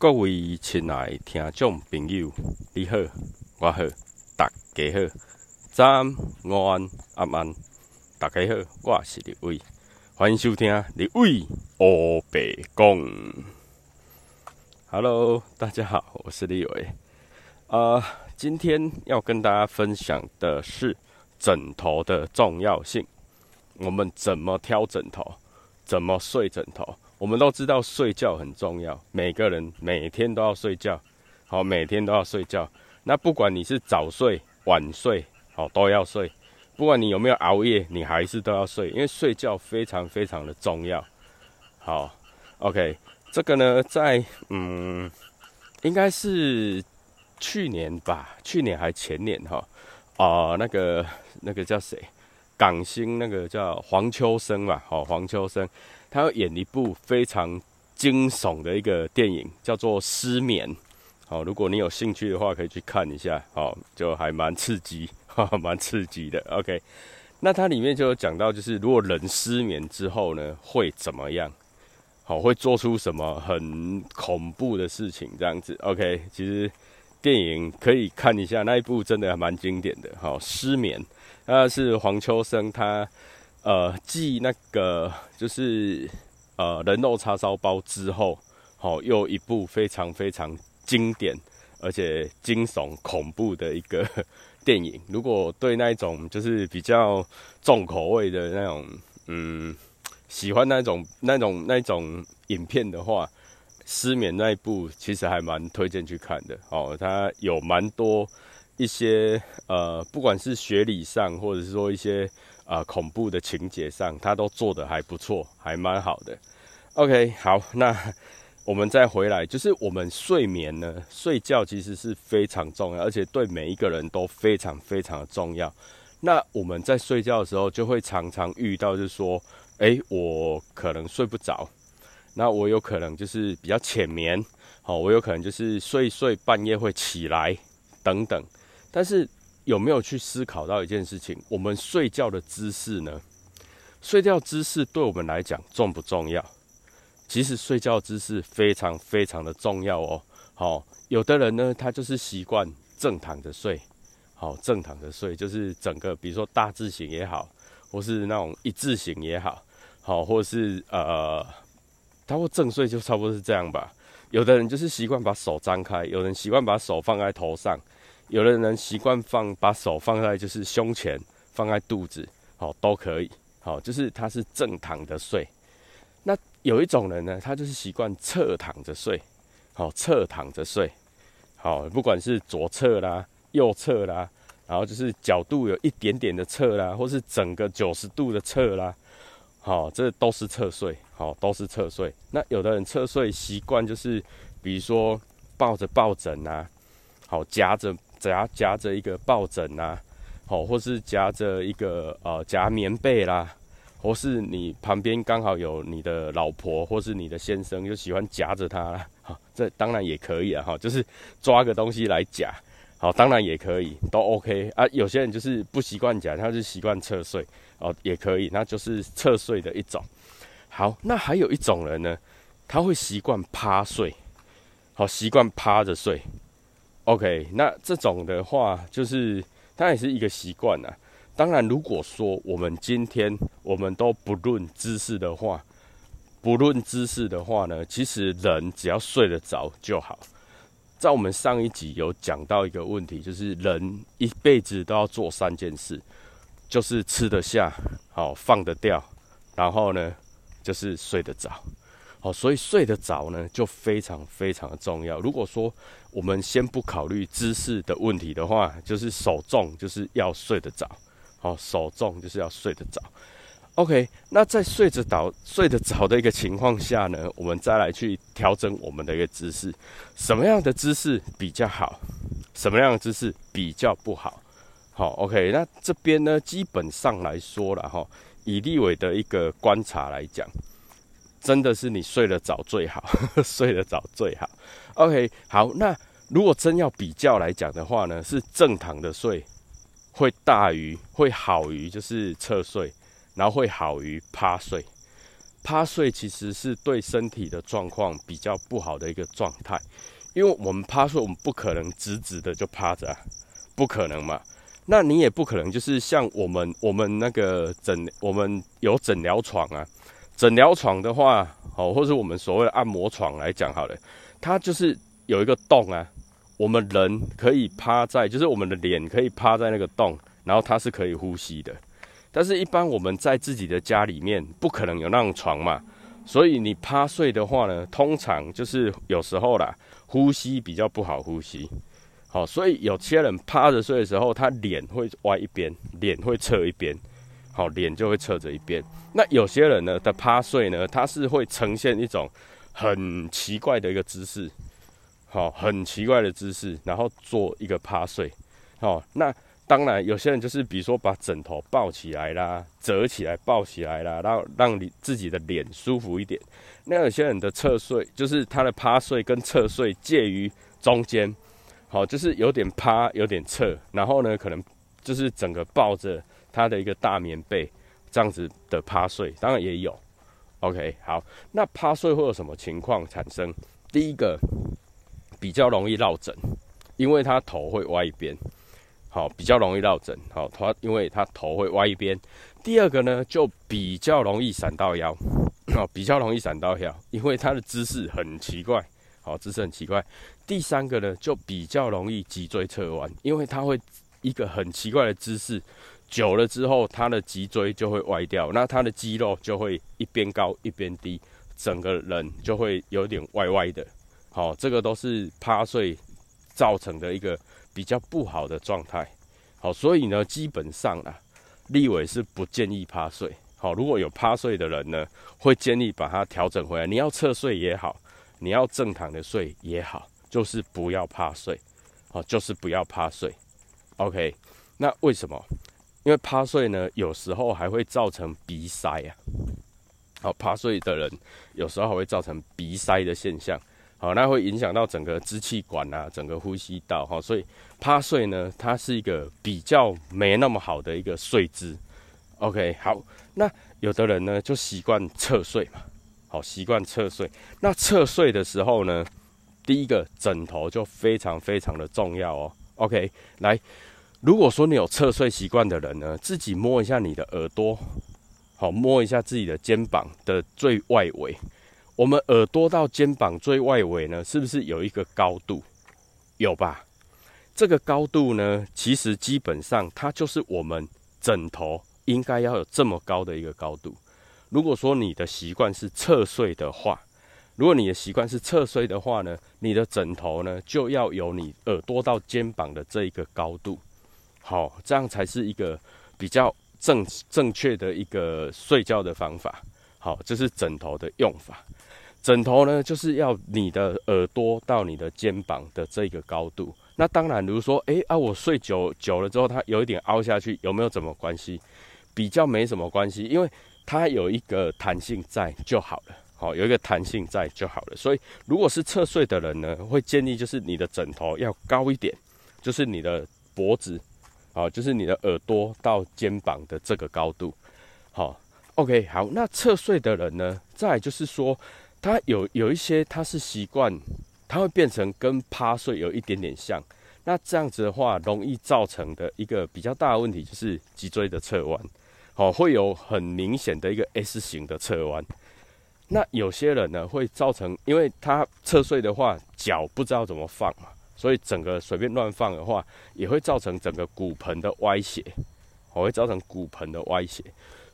各位亲爱听众朋友，你好，我好，大家好，早安、午安、晚安，大家好，我是李伟，欢迎收听李伟欧白讲。Hello，大家好，我是李伟。呃，今天要跟大家分享的是枕头的重要性。我们怎么挑枕头？怎么睡枕头？我们都知道睡觉很重要，每个人每天都要睡觉，好，每天都要睡觉。那不管你是早睡晚睡，好，都要睡。不管你有没有熬夜，你还是都要睡，因为睡觉非常非常的重要。好，OK，这个呢，在嗯，应该是去年吧，去年还前年哈，啊，那个那个叫谁？港星那个叫黄秋生吧，好，黄秋生。他要演一部非常惊悚的一个电影，叫做《失眠》。好，如果你有兴趣的话，可以去看一下。好，就还蛮刺激，哈，蛮刺激的。OK，那它里面就有讲到，就是如果人失眠之后呢，会怎么样？好，会做出什么很恐怖的事情？这样子。OK，其实电影可以看一下，那一部真的还蛮经典的。好，《失眠》那是黄秋生他。呃，继那个就是呃人肉叉烧包之后，好又一部非常非常经典而且惊悚恐怖的一个电影。如果对那一种就是比较重口味的那种，嗯，喜欢那种那种那种影片的话，失眠那一部其实还蛮推荐去看的。哦，它有蛮多一些呃，不管是学理上或者是说一些。啊，恐怖的情节上，他都做的还不错，还蛮好的。OK，好，那我们再回来，就是我们睡眠呢，睡觉其实是非常重要，而且对每一个人都非常非常的重要。那我们在睡觉的时候，就会常常遇到，就是说，哎，我可能睡不着，那我有可能就是比较浅眠，好，我有可能就是睡睡半夜会起来等等，但是。有没有去思考到一件事情？我们睡觉的姿势呢？睡觉姿势对我们来讲重不重要？其实睡觉姿势非常非常的重要哦。好，有的人呢，他就是习惯正躺着睡，好，正躺着睡，就是整个，比如说大字型也好，或是那种一字型也好，好，或是呃，他会正睡就差不多是这样吧。有的人就是习惯把手张开，有人习惯把手放在头上。有的人习惯放把手放在就是胸前，放在肚子，好都可以，好就是他是正躺着睡。那有一种人呢，他就是习惯侧躺着睡，好侧躺着睡，好不管是左侧啦、右侧啦，然后就是角度有一点点的侧啦，或是整个九十度的侧啦，好这都是侧睡，好都是侧睡。那有的人侧睡习惯就是，比如说抱着抱枕啊，好夹着。夹夹着一个抱枕呐，好，或是夹着一个呃夹棉被啦，或是你旁边刚好有你的老婆或是你的先生，就喜欢夹着他啦，好，这当然也可以啊，哈，就是抓个东西来夹，好，当然也可以，都 OK 啊。有些人就是不习惯夹，他是习惯侧睡，哦，也可以，那就是侧睡的一种。好，那还有一种人呢，他会习惯趴睡，好，习惯趴着睡。OK，那这种的话，就是它也是一个习惯呐。当然，如果说我们今天我们都不论姿势的话，不论姿势的话呢，其实人只要睡得着就好。在我们上一集有讲到一个问题，就是人一辈子都要做三件事，就是吃得下，好放得掉，然后呢，就是睡得着。好，所以睡得着呢，就非常非常的重要。如果说我们先不考虑姿势的问题的话，就是手重就是要睡得着。好，手重就是要睡得着。OK，那在睡着倒睡得着的一个情况下呢，我们再来去调整我们的一个姿势。什么样的姿势比较好？什么样的姿势比较不好？好，OK，那这边呢，基本上来说了哈，以立伟的一个观察来讲。真的是你睡得早最好，睡得早最好。OK，好，那如果真要比较来讲的话呢，是正躺的睡会大于会好于就是侧睡，然后会好于趴睡。趴睡其实是对身体的状况比较不好的一个状态，因为我们趴睡，我们不可能直直的就趴着，不可能嘛。那你也不可能就是像我们我们那个诊，我们有诊疗床啊，诊疗床的话，哦，或者我们所谓的按摩床来讲好了，它就是有一个洞啊，我们人可以趴在，就是我们的脸可以趴在那个洞，然后它是可以呼吸的。但是，一般我们在自己的家里面不可能有那种床嘛，所以你趴睡的话呢，通常就是有时候啦，呼吸比较不好呼吸。好，所以有些人趴着睡的时候，他脸会歪一边，脸会侧一边，好，脸就会侧着一边。那有些人呢的趴睡呢，他是会呈现一种很奇怪的一个姿势，好，很奇怪的姿势，然后做一个趴睡，好，那。当然，有些人就是比如说把枕头抱起来啦，折起来抱起来啦，然后让你自己的脸舒服一点。那有些人的侧睡，就是他的趴睡跟侧睡介于中间，好，就是有点趴，有点侧，然后呢，可能就是整个抱着他的一个大棉被这样子的趴睡，当然也有。OK，好，那趴睡会有什么情况产生？第一个比较容易落枕，因为他头会歪一边。好，比较容易落枕。好，他因为他头会歪一边。第二个呢，就比较容易闪到腰。好，比较容易闪到腰，因为他的姿势很奇怪。好，姿势很奇怪。第三个呢，就比较容易脊椎侧弯，因为他会一个很奇怪的姿势，久了之后，他的脊椎就会歪掉，那他的肌肉就会一边高一边低，整个人就会有点歪歪的。好，这个都是趴睡造成的一个。比较不好的状态，好，所以呢，基本上啊，立伟是不建议趴睡。好，如果有趴睡的人呢，会建议把它调整回来。你要侧睡也好，你要正躺的睡也好，就是不要趴睡。好，就是不要趴睡。OK，那为什么？因为趴睡呢，有时候还会造成鼻塞啊。好，趴睡的人有时候还会造成鼻塞的现象。好，那会影响到整个支气管啊，整个呼吸道哈，所以趴睡呢，它是一个比较没那么好的一个睡姿。OK，好，那有的人呢就习惯侧睡嘛，好，习惯侧睡。那侧睡的时候呢，第一个枕头就非常非常的重要哦。OK，来，如果说你有侧睡习惯的人呢，自己摸一下你的耳朵，好，摸一下自己的肩膀的最外围。我们耳朵到肩膀最外围呢，是不是有一个高度？有吧？这个高度呢，其实基本上它就是我们枕头应该要有这么高的一个高度。如果说你的习惯是侧睡的话，如果你的习惯是侧睡的话呢，你的枕头呢就要有你耳朵到肩膀的这一个高度。好，这样才是一个比较正正确的一个睡觉的方法。好，这是枕头的用法。枕头呢，就是要你的耳朵到你的肩膀的这个高度。那当然，如果说，诶啊，我睡久久了之后，它有一点凹下去，有没有什么关系？比较没什么关系，因为它有一个弹性在就好了。好，有一个弹性在就好了。所以，如果是侧睡的人呢，会建议就是你的枕头要高一点，就是你的脖子，好，就是你的耳朵到肩膀的这个高度。好，OK，好，那侧睡的人呢，再就是说。他有有一些，他是习惯，他会变成跟趴睡有一点点像。那这样子的话，容易造成的一个比较大的问题就是脊椎的侧弯，哦，会有很明显的一个 S 型的侧弯。那有些人呢，会造成，因为他侧睡的话，脚不知道怎么放嘛，所以整个随便乱放的话，也会造成整个骨盆的歪斜，哦，会造成骨盆的歪斜。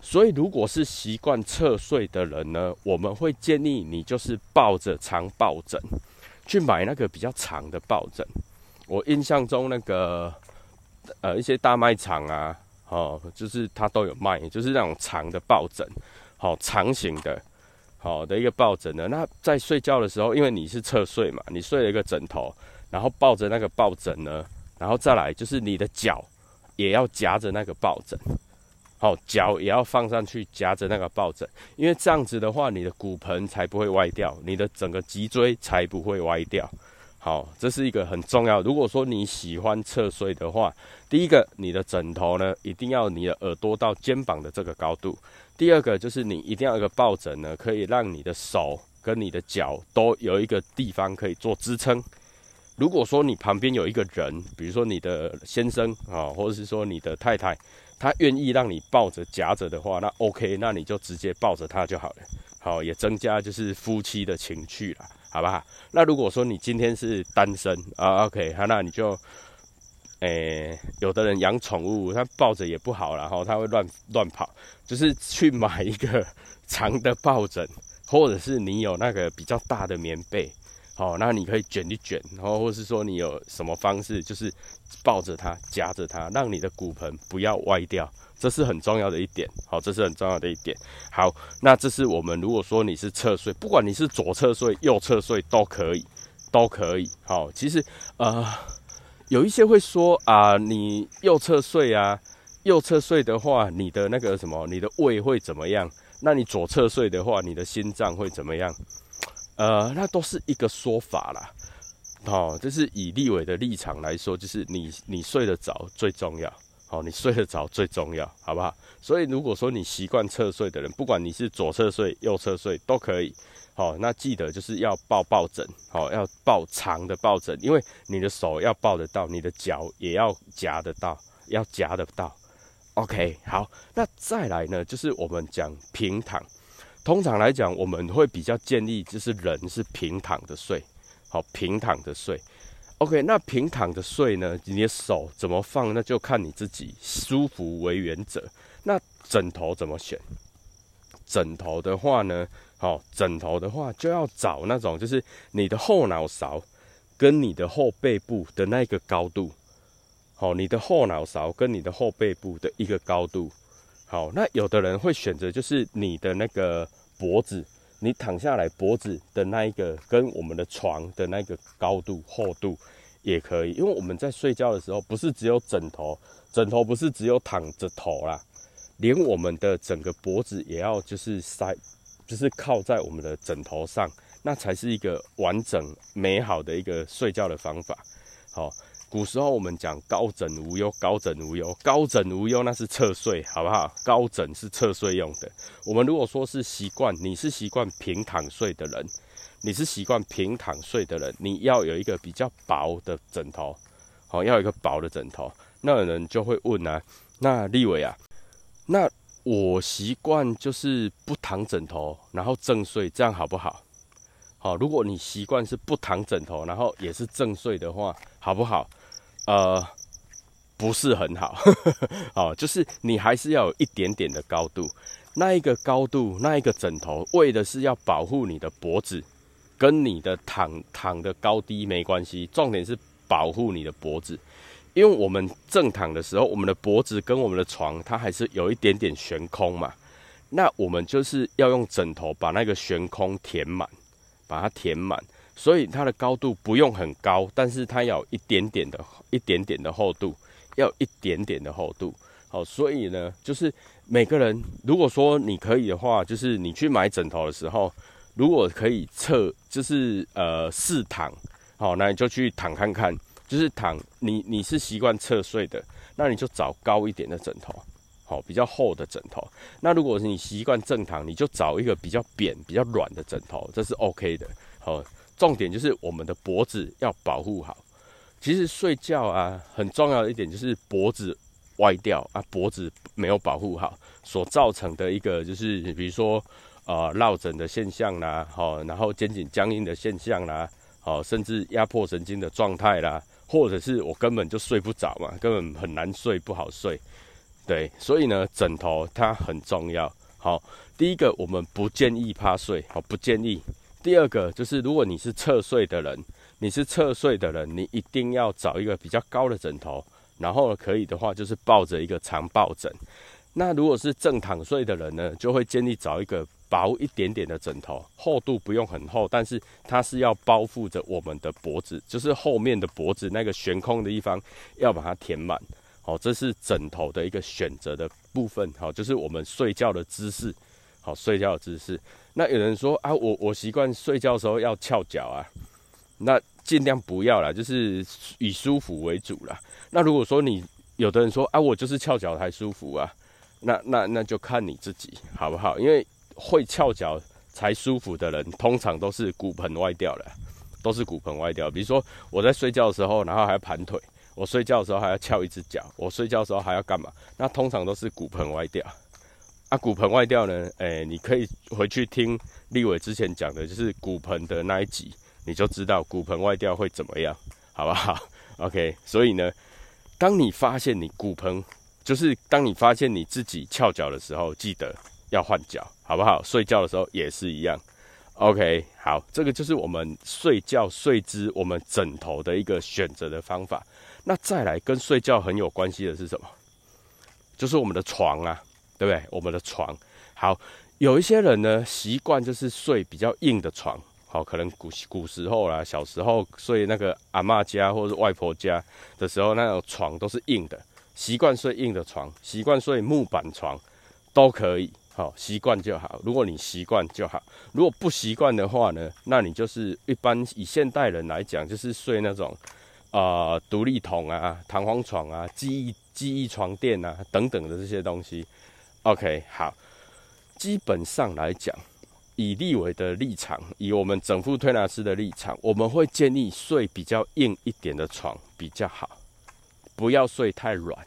所以，如果是习惯侧睡的人呢，我们会建议你就是抱着长抱枕，去买那个比较长的抱枕。我印象中那个呃一些大卖场啊，哦，就是它都有卖，就是那种长的抱枕，好长形的，好的一个抱枕呢。那在睡觉的时候，因为你是侧睡嘛，你睡了一个枕头，然后抱着那个抱枕呢，然后再来就是你的脚也要夹着那个抱枕。好，脚也要放上去夹着那个抱枕，因为这样子的话，你的骨盆才不会歪掉，你的整个脊椎才不会歪掉。好，这是一个很重要。如果说你喜欢侧睡的话，第一个，你的枕头呢一定要你的耳朵到肩膀的这个高度；第二个，就是你一定要一个抱枕呢，可以让你的手跟你的脚都有一个地方可以做支撑。如果说你旁边有一个人，比如说你的先生啊，或者是说你的太太，他愿意让你抱着夹着的话，那 OK，那你就直接抱着他就好了。好，也增加就是夫妻的情趣了。好不好？那如果说你今天是单身啊，OK，好，那你就，诶，有的人养宠物，他抱着也不好，然后他会乱乱跑，就是去买一个长的抱枕，或者是你有那个比较大的棉被，好，那你可以卷一卷，然后或是说你有什么方式，就是抱着它，夹着它，让你的骨盆不要歪掉。这是很重要的一点，好，这是很重要的一点。好，那这是我们如果说你是侧睡，不管你是左侧睡、右侧睡都可以，都可以。好，其实呃，有一些会说啊，你右侧睡啊，右侧睡的话，你的那个什么，你的胃会怎么样？那你左侧睡的话，你的心脏会怎么样？呃，那都是一个说法啦。哦，这是以立伟的立场来说，就是你你睡得着最重要。哦，你睡得着最重要，好不好？所以如果说你习惯侧睡的人，不管你是左侧睡、右侧睡都可以。好，那记得就是要抱抱枕，好，要抱长的抱枕，因为你的手要抱得到，你的脚也要夹得到，要夹得到。OK，好，那再来呢，就是我们讲平躺。通常来讲，我们会比较建议就是人是平躺的睡，好，平躺的睡。OK，那平躺着睡呢？你的手怎么放？那就看你自己舒服为原则。那枕头怎么选？枕头的话呢，好，枕头的话就要找那种就是你的后脑勺跟你的后背部的那个高度。好，你的后脑勺跟你的后背部的一个高度。好，那有的人会选择就是你的那个脖子。你躺下来，脖子的那一个跟我们的床的那个高度、厚度也可以，因为我们在睡觉的时候，不是只有枕头，枕头不是只有躺着头啦，连我们的整个脖子也要就是塞，就是靠在我们的枕头上，那才是一个完整美好的一个睡觉的方法。好。古时候我们讲高枕无忧，高枕无忧，高枕无忧那是侧睡，好不好？高枕是侧睡用的。我们如果说是习惯，你是习惯平躺睡的人，你是习惯平躺睡的人，你要有一个比较薄的枕头，好，要有一个薄的枕头。那有人就会问啊，那立伟啊，那我习惯就是不躺枕头，然后正睡，这样好不好？好，如果你习惯是不躺枕头，然后也是正睡的话，好不好？呃，不是很好，哦，就是你还是要有一点点的高度，那一个高度，那一个枕头，为的是要保护你的脖子，跟你的躺躺的高低没关系，重点是保护你的脖子，因为我们正躺的时候，我们的脖子跟我们的床，它还是有一点点悬空嘛，那我们就是要用枕头把那个悬空填满，把它填满。所以它的高度不用很高，但是它要一点点的、一点点的厚度，要一点点的厚度。好，所以呢，就是每个人如果说你可以的话，就是你去买枕头的时候，如果可以侧，就是呃试躺，好，那你就去躺看看，就是躺你你是习惯侧睡的，那你就找高一点的枕头，好，比较厚的枕头。那如果是你习惯正躺，你就找一个比较扁、比较软的枕头，这是 OK 的，好。重点就是我们的脖子要保护好。其实睡觉啊，很重要的一点就是脖子歪掉啊，脖子没有保护好，所造成的一个就是，比如说呃落枕的现象啦，好，然后肩颈僵硬的现象啦，好，甚至压迫神经的状态啦，或者是我根本就睡不着嘛，根本很难睡，不好睡。对，所以呢，枕头它很重要。好，第一个我们不建议趴睡，好，不建议。第二个就是，如果你是侧睡的人，你是侧睡的人，你一定要找一个比较高的枕头，然后可以的话就是抱着一个长抱枕。那如果是正躺睡的人呢，就会建议找一个薄一点点的枕头，厚度不用很厚，但是它是要包覆着我们的脖子，就是后面的脖子那个悬空的地方要把它填满。好，这是枕头的一个选择的部分。好，就是我们睡觉的姿势。好，睡觉的姿势。那有人说啊，我我习惯睡觉的时候要翘脚啊。那尽量不要啦，就是以舒服为主啦。那如果说你有的人说啊，我就是翘脚才舒服啊，那那那就看你自己好不好？因为会翘脚才舒服的人，通常都是骨盆歪掉了，都是骨盆歪掉。比如说我在睡觉的时候，然后还盘腿，我睡觉的时候还要翘一只脚，我睡觉的时候还要干嘛？那通常都是骨盆歪掉。啊，骨盆外掉呢？诶，你可以回去听立伟之前讲的，就是骨盆的那一集，你就知道骨盆外掉会怎么样，好不好？OK，所以呢，当你发现你骨盆，就是当你发现你自己翘脚的时候，记得要换脚，好不好？睡觉的时候也是一样。OK，好，这个就是我们睡觉睡姿，我们枕头的一个选择的方法。那再来跟睡觉很有关系的是什么？就是我们的床啊。对不对？我们的床好，有一些人呢习惯就是睡比较硬的床，好，可能古古时候啦，小时候睡那个阿妈家或者外婆家的时候，那种床都是硬的，习惯睡硬的床，习惯睡木板床都可以，好，习惯就好。如果你习惯就好，如果不习惯的话呢，那你就是一般以现代人来讲，就是睡那种啊独立桶啊、弹簧床啊、记忆记忆床垫啊等等的这些东西。OK，好，基本上来讲，以立伟的立场，以我们整副推拿师的立场，我们会建议睡比较硬一点的床比较好，不要睡太软。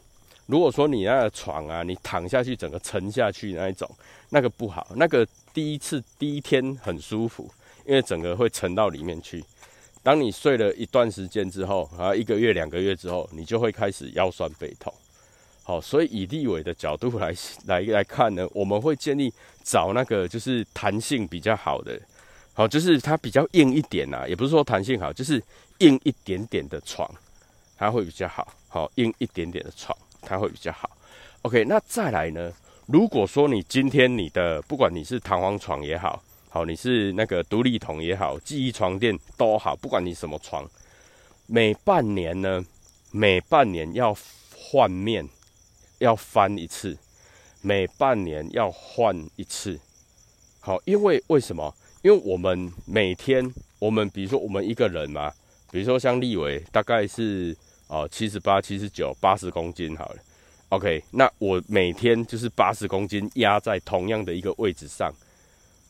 如果说你那个床啊，你躺下去整个沉下去那一种，那个不好。那个第一次第一天很舒服，因为整个会沉到里面去。当你睡了一段时间之后，啊，一个月两个月之后，你就会开始腰酸背痛。好，所以以立伟的角度来来来看呢，我们会建议找那个就是弹性比较好的，好，就是它比较硬一点呐，也不是说弹性好，就是硬一点点的床，它会比较好。好，硬一点点的床，它会比较好。OK，那再来呢？如果说你今天你的不管你是弹簧床也好，好，你是那个独立筒也好，记忆床垫都好，不管你什么床，每半年呢，每半年要换面。要翻一次，每半年要换一次。好，因为为什么？因为我们每天，我们比如说我们一个人嘛，比如说像立伟，大概是哦七十八、七十九、八十公斤好了。OK，那我每天就是八十公斤压在同样的一个位置上。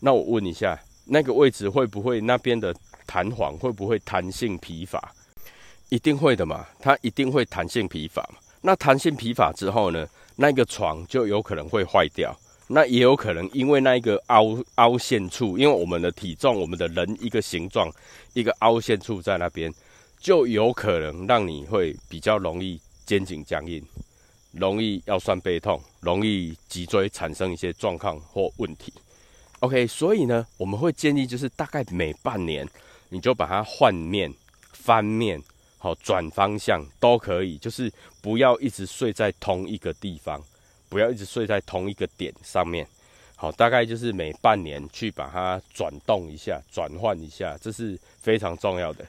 那我问一下，那个位置会不会那边的弹簧会不会弹性疲乏？一定会的嘛，它一定会弹性疲乏嘛。那弹性疲乏之后呢，那个床就有可能会坏掉。那也有可能因为那一个凹凹陷处，因为我们的体重，我们的人一个形状，一个凹陷处在那边，就有可能让你会比较容易肩颈僵硬，容易腰酸背痛，容易脊椎产生一些状况或问题。OK，所以呢，我们会建议就是大概每半年你就把它换面、翻面。好，转方向都可以，就是不要一直睡在同一个地方，不要一直睡在同一个点上面。好，大概就是每半年去把它转动一下，转换一下，这是非常重要的。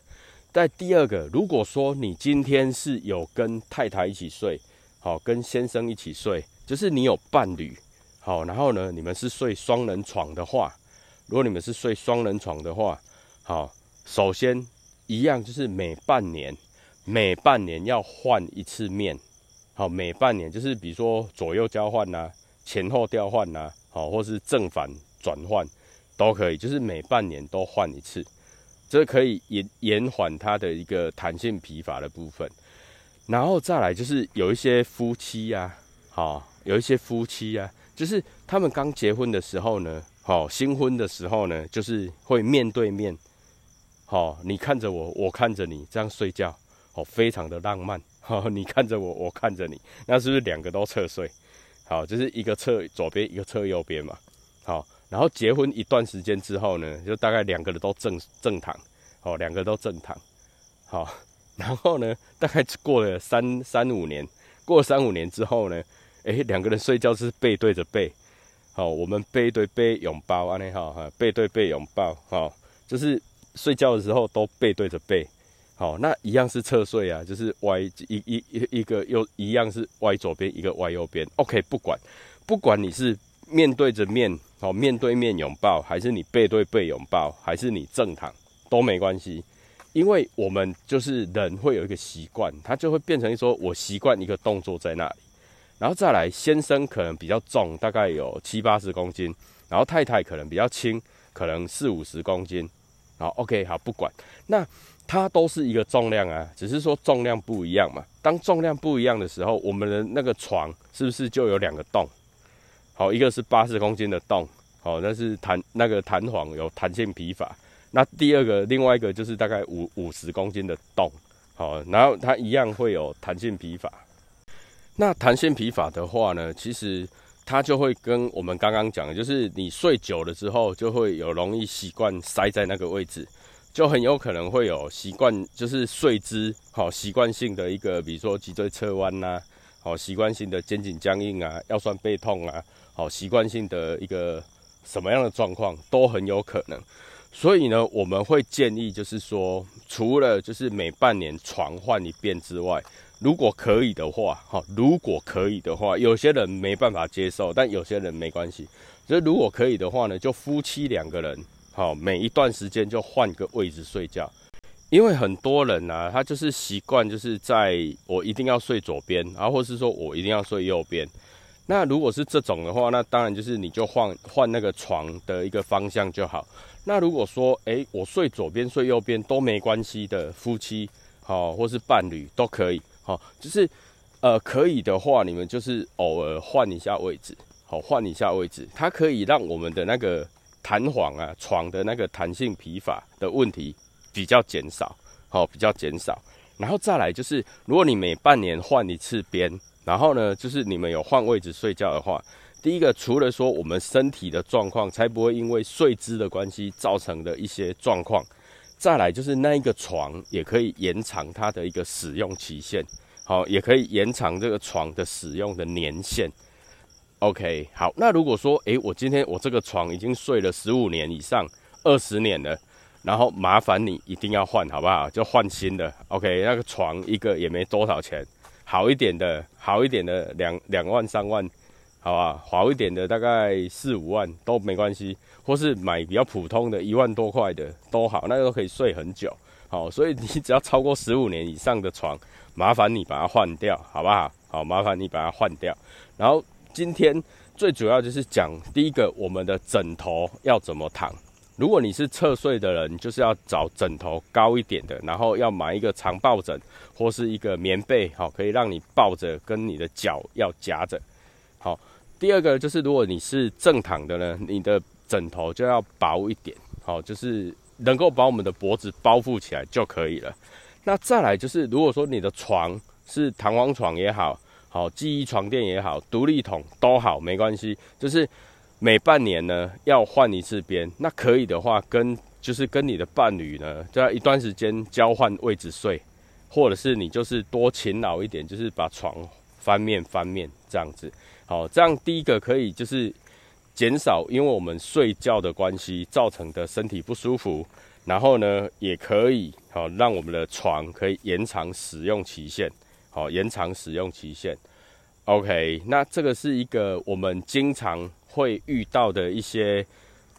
在第二个，如果说你今天是有跟太太一起睡，好，跟先生一起睡，就是你有伴侣，好，然后呢，你们是睡双人床的话，如果你们是睡双人床的话，好，首先。一样就是每半年，每半年要换一次面，好，每半年就是比如说左右交换呐，前后调换呐，好，或是正反转换都可以，就是每半年都换一次，这可以延延缓它的一个弹性疲乏的部分。然后再来就是有一些夫妻呀，好，有一些夫妻呀，就是他们刚结婚的时候呢，好，新婚的时候呢，就是会面对面。好，你看着我，我看着你，这样睡觉，好，非常的浪漫。好，你看着我，我看着你，那是不是两个都侧睡？好，就是一个侧左边，一个侧右边嘛。好，然后结婚一段时间之后呢，就大概两个人都正正躺，哦，两个都正躺。好，然后呢，大概过了三三五年，过了三五年之后呢，哎，两个人睡觉是背对着背。好，我们背对背拥抱，安尼好哈，背对背拥抱，好，就是。睡觉的时候都背对着背，好，那一样是侧睡啊，就是歪一一一一个又一样是歪左边一个歪右边。OK，不管不管你是面对着面，好面对面拥抱，还是你背对背拥抱，还是你正躺都没关系。因为我们就是人会有一个习惯，他就会变成说我习惯一个动作在那里，然后再来先生可能比较重，大概有七八十公斤，然后太太可能比较轻，可能四五十公斤，好，OK，好，不管，那它都是一个重量啊，只是说重量不一样嘛。当重量不一样的时候，我们的那个床是不是就有两个洞？好，一个是八十公斤的洞，好，那是弹那个弹簧有弹性皮法。那第二个，另外一个就是大概五五十公斤的洞，好，然后它一样会有弹性皮法。那弹性皮法的话呢，其实它就会跟我们刚刚讲的，就是你睡久了之后，就会有容易习惯塞在那个位置，就很有可能会有习惯，就是睡姿好习惯性的一个，比如说脊椎侧弯呐，好习惯性的肩颈僵硬啊，腰酸背痛啊，好习惯性的一个什么样的状况都很有可能。所以呢，我们会建议，就是说，除了就是每半年床换一遍之外，如果可以的话，哈，如果可以的话，有些人没办法接受，但有些人没关系。所以如果可以的话呢，就夫妻两个人，好，每一段时间就换个位置睡觉，因为很多人呢，他就是习惯就是在我一定要睡左边，然后或是说我一定要睡右边。那如果是这种的话，那当然就是你就换换那个床的一个方向就好。那如果说，诶，我睡左边睡右边都没关系的夫妻，好，或是伴侣都可以，好，就是呃可以的话，你们就是偶尔换一下位置，好，换一下位置，它可以让我们的那个弹簧啊，床的那个弹性疲乏的问题比较减少，好，比较减少。然后再来就是，如果你每半年换一次边，然后呢，就是你们有换位置睡觉的话。第一个，除了说我们身体的状况，才不会因为睡姿的关系造成的一些状况，再来就是那一个床也可以延长它的一个使用期限，好，也可以延长这个床的使用的年限。OK，好，那如果说，诶，我今天我这个床已经睡了十五年以上，二十年了，然后麻烦你一定要换，好不好？就换新的。OK，那个床一个也没多少钱，好一点的，好一点的两两万三万。好吧，好一点的大概四五万都没关系，或是买比较普通的一万多块的都好，那个都可以睡很久。好，所以你只要超过十五年以上的床，麻烦你把它换掉，好不好？好，麻烦你把它换掉。然后今天最主要就是讲第一个，我们的枕头要怎么躺。如果你是侧睡的人，就是要找枕头高一点的，然后要买一个长抱枕或是一个棉被，好，可以让你抱着跟你的脚要夹着。好，第二个就是，如果你是正躺的呢，你的枕头就要薄一点，好，就是能够把我们的脖子包覆起来就可以了。那再来就是，如果说你的床是弹簧床也好，好记忆床垫也好，独立筒都好，没关系，就是每半年呢要换一次边。那可以的话，跟就是跟你的伴侣呢，在一段时间交换位置睡，或者是你就是多勤劳一点，就是把床翻面翻面这样子。好，这样第一个可以就是减少因为我们睡觉的关系造成的身体不舒服，然后呢，也可以好让我们的床可以延长使用期限，好延长使用期限。OK，那这个是一个我们经常会遇到的一些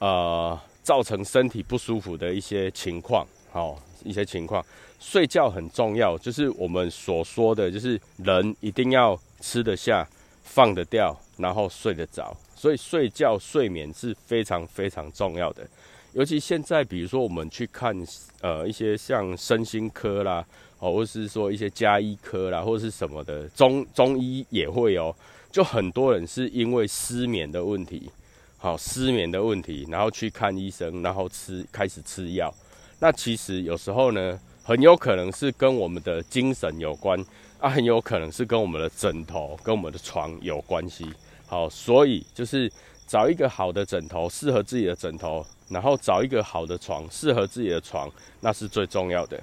呃造成身体不舒服的一些情况，好一些情况。睡觉很重要，就是我们所说的就是人一定要吃得下。放得掉，然后睡得着，所以睡觉睡眠是非常非常重要的。尤其现在，比如说我们去看呃一些像身心科啦，哦，或是说一些加医科啦，或是什么的中中医也会哦，就很多人是因为失眠的问题，好失眠的问题，然后去看医生，然后吃开始吃药。那其实有时候呢，很有可能是跟我们的精神有关。啊，很有可能是跟我们的枕头、跟我们的床有关系。好，所以就是找一个好的枕头，适合自己的枕头，然后找一个好的床，适合自己的床，那是最重要的。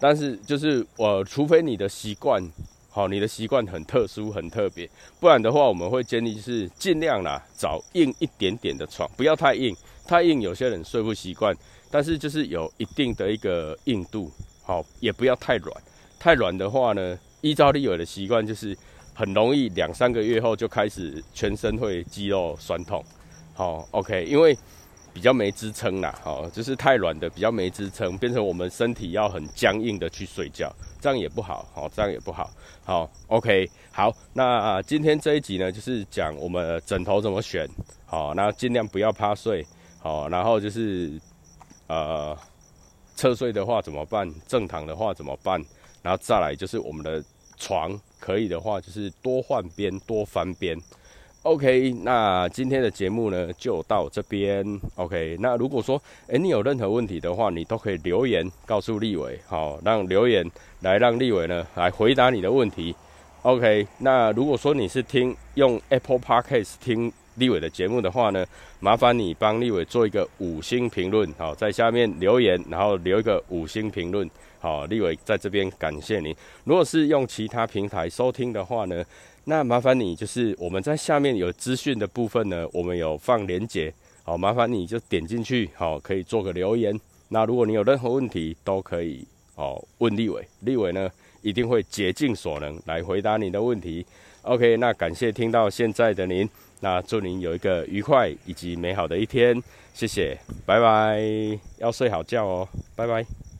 但是就是我，除非你的习惯，好，你的习惯很特殊、很特别，不然的话，我们会建议是尽量啦，找硬一点点的床，不要太硬，太硬有些人睡不习惯。但是就是有一定的一个硬度，好，也不要太软，太软的话呢。依照利有的习惯，就是很容易两三个月后就开始全身会肌肉酸痛。好，OK，因为比较没支撑啦，好，就是太软的比较没支撑，变成我们身体要很僵硬的去睡觉，这样也不好，好，这样也不好，好，OK，好，那啊今天这一集呢，就是讲我们枕头怎么选，好，那尽量不要趴睡，好，然后就是呃侧睡的话怎么办，正躺的话怎么办，然后再来就是我们的床可以的话就是多换边，多翻边。OK，那今天的节目呢就到这边。OK，那如果说诶你有任何问题的话，你都可以留言告诉立伟，好，让留言来让立伟呢来回答你的问题。OK，那如果说你是听用 Apple Podcast 听立伟的节目的话呢，麻烦你帮立伟做一个五星评论，好，在下面留言，然后留一个五星评论，好，立伟在这边感谢你。如果是用其他平台收听的话呢？那麻烦你就是我们在下面有资讯的部分呢，我们有放连结，好，麻烦你就点进去，好，可以做个留言。那如果你有任何问题，都可以哦问立伟，立伟呢一定会竭尽所能来回答你的问题。OK，那感谢听到现在的您，那祝您有一个愉快以及美好的一天，谢谢，拜拜，要睡好觉哦，拜拜。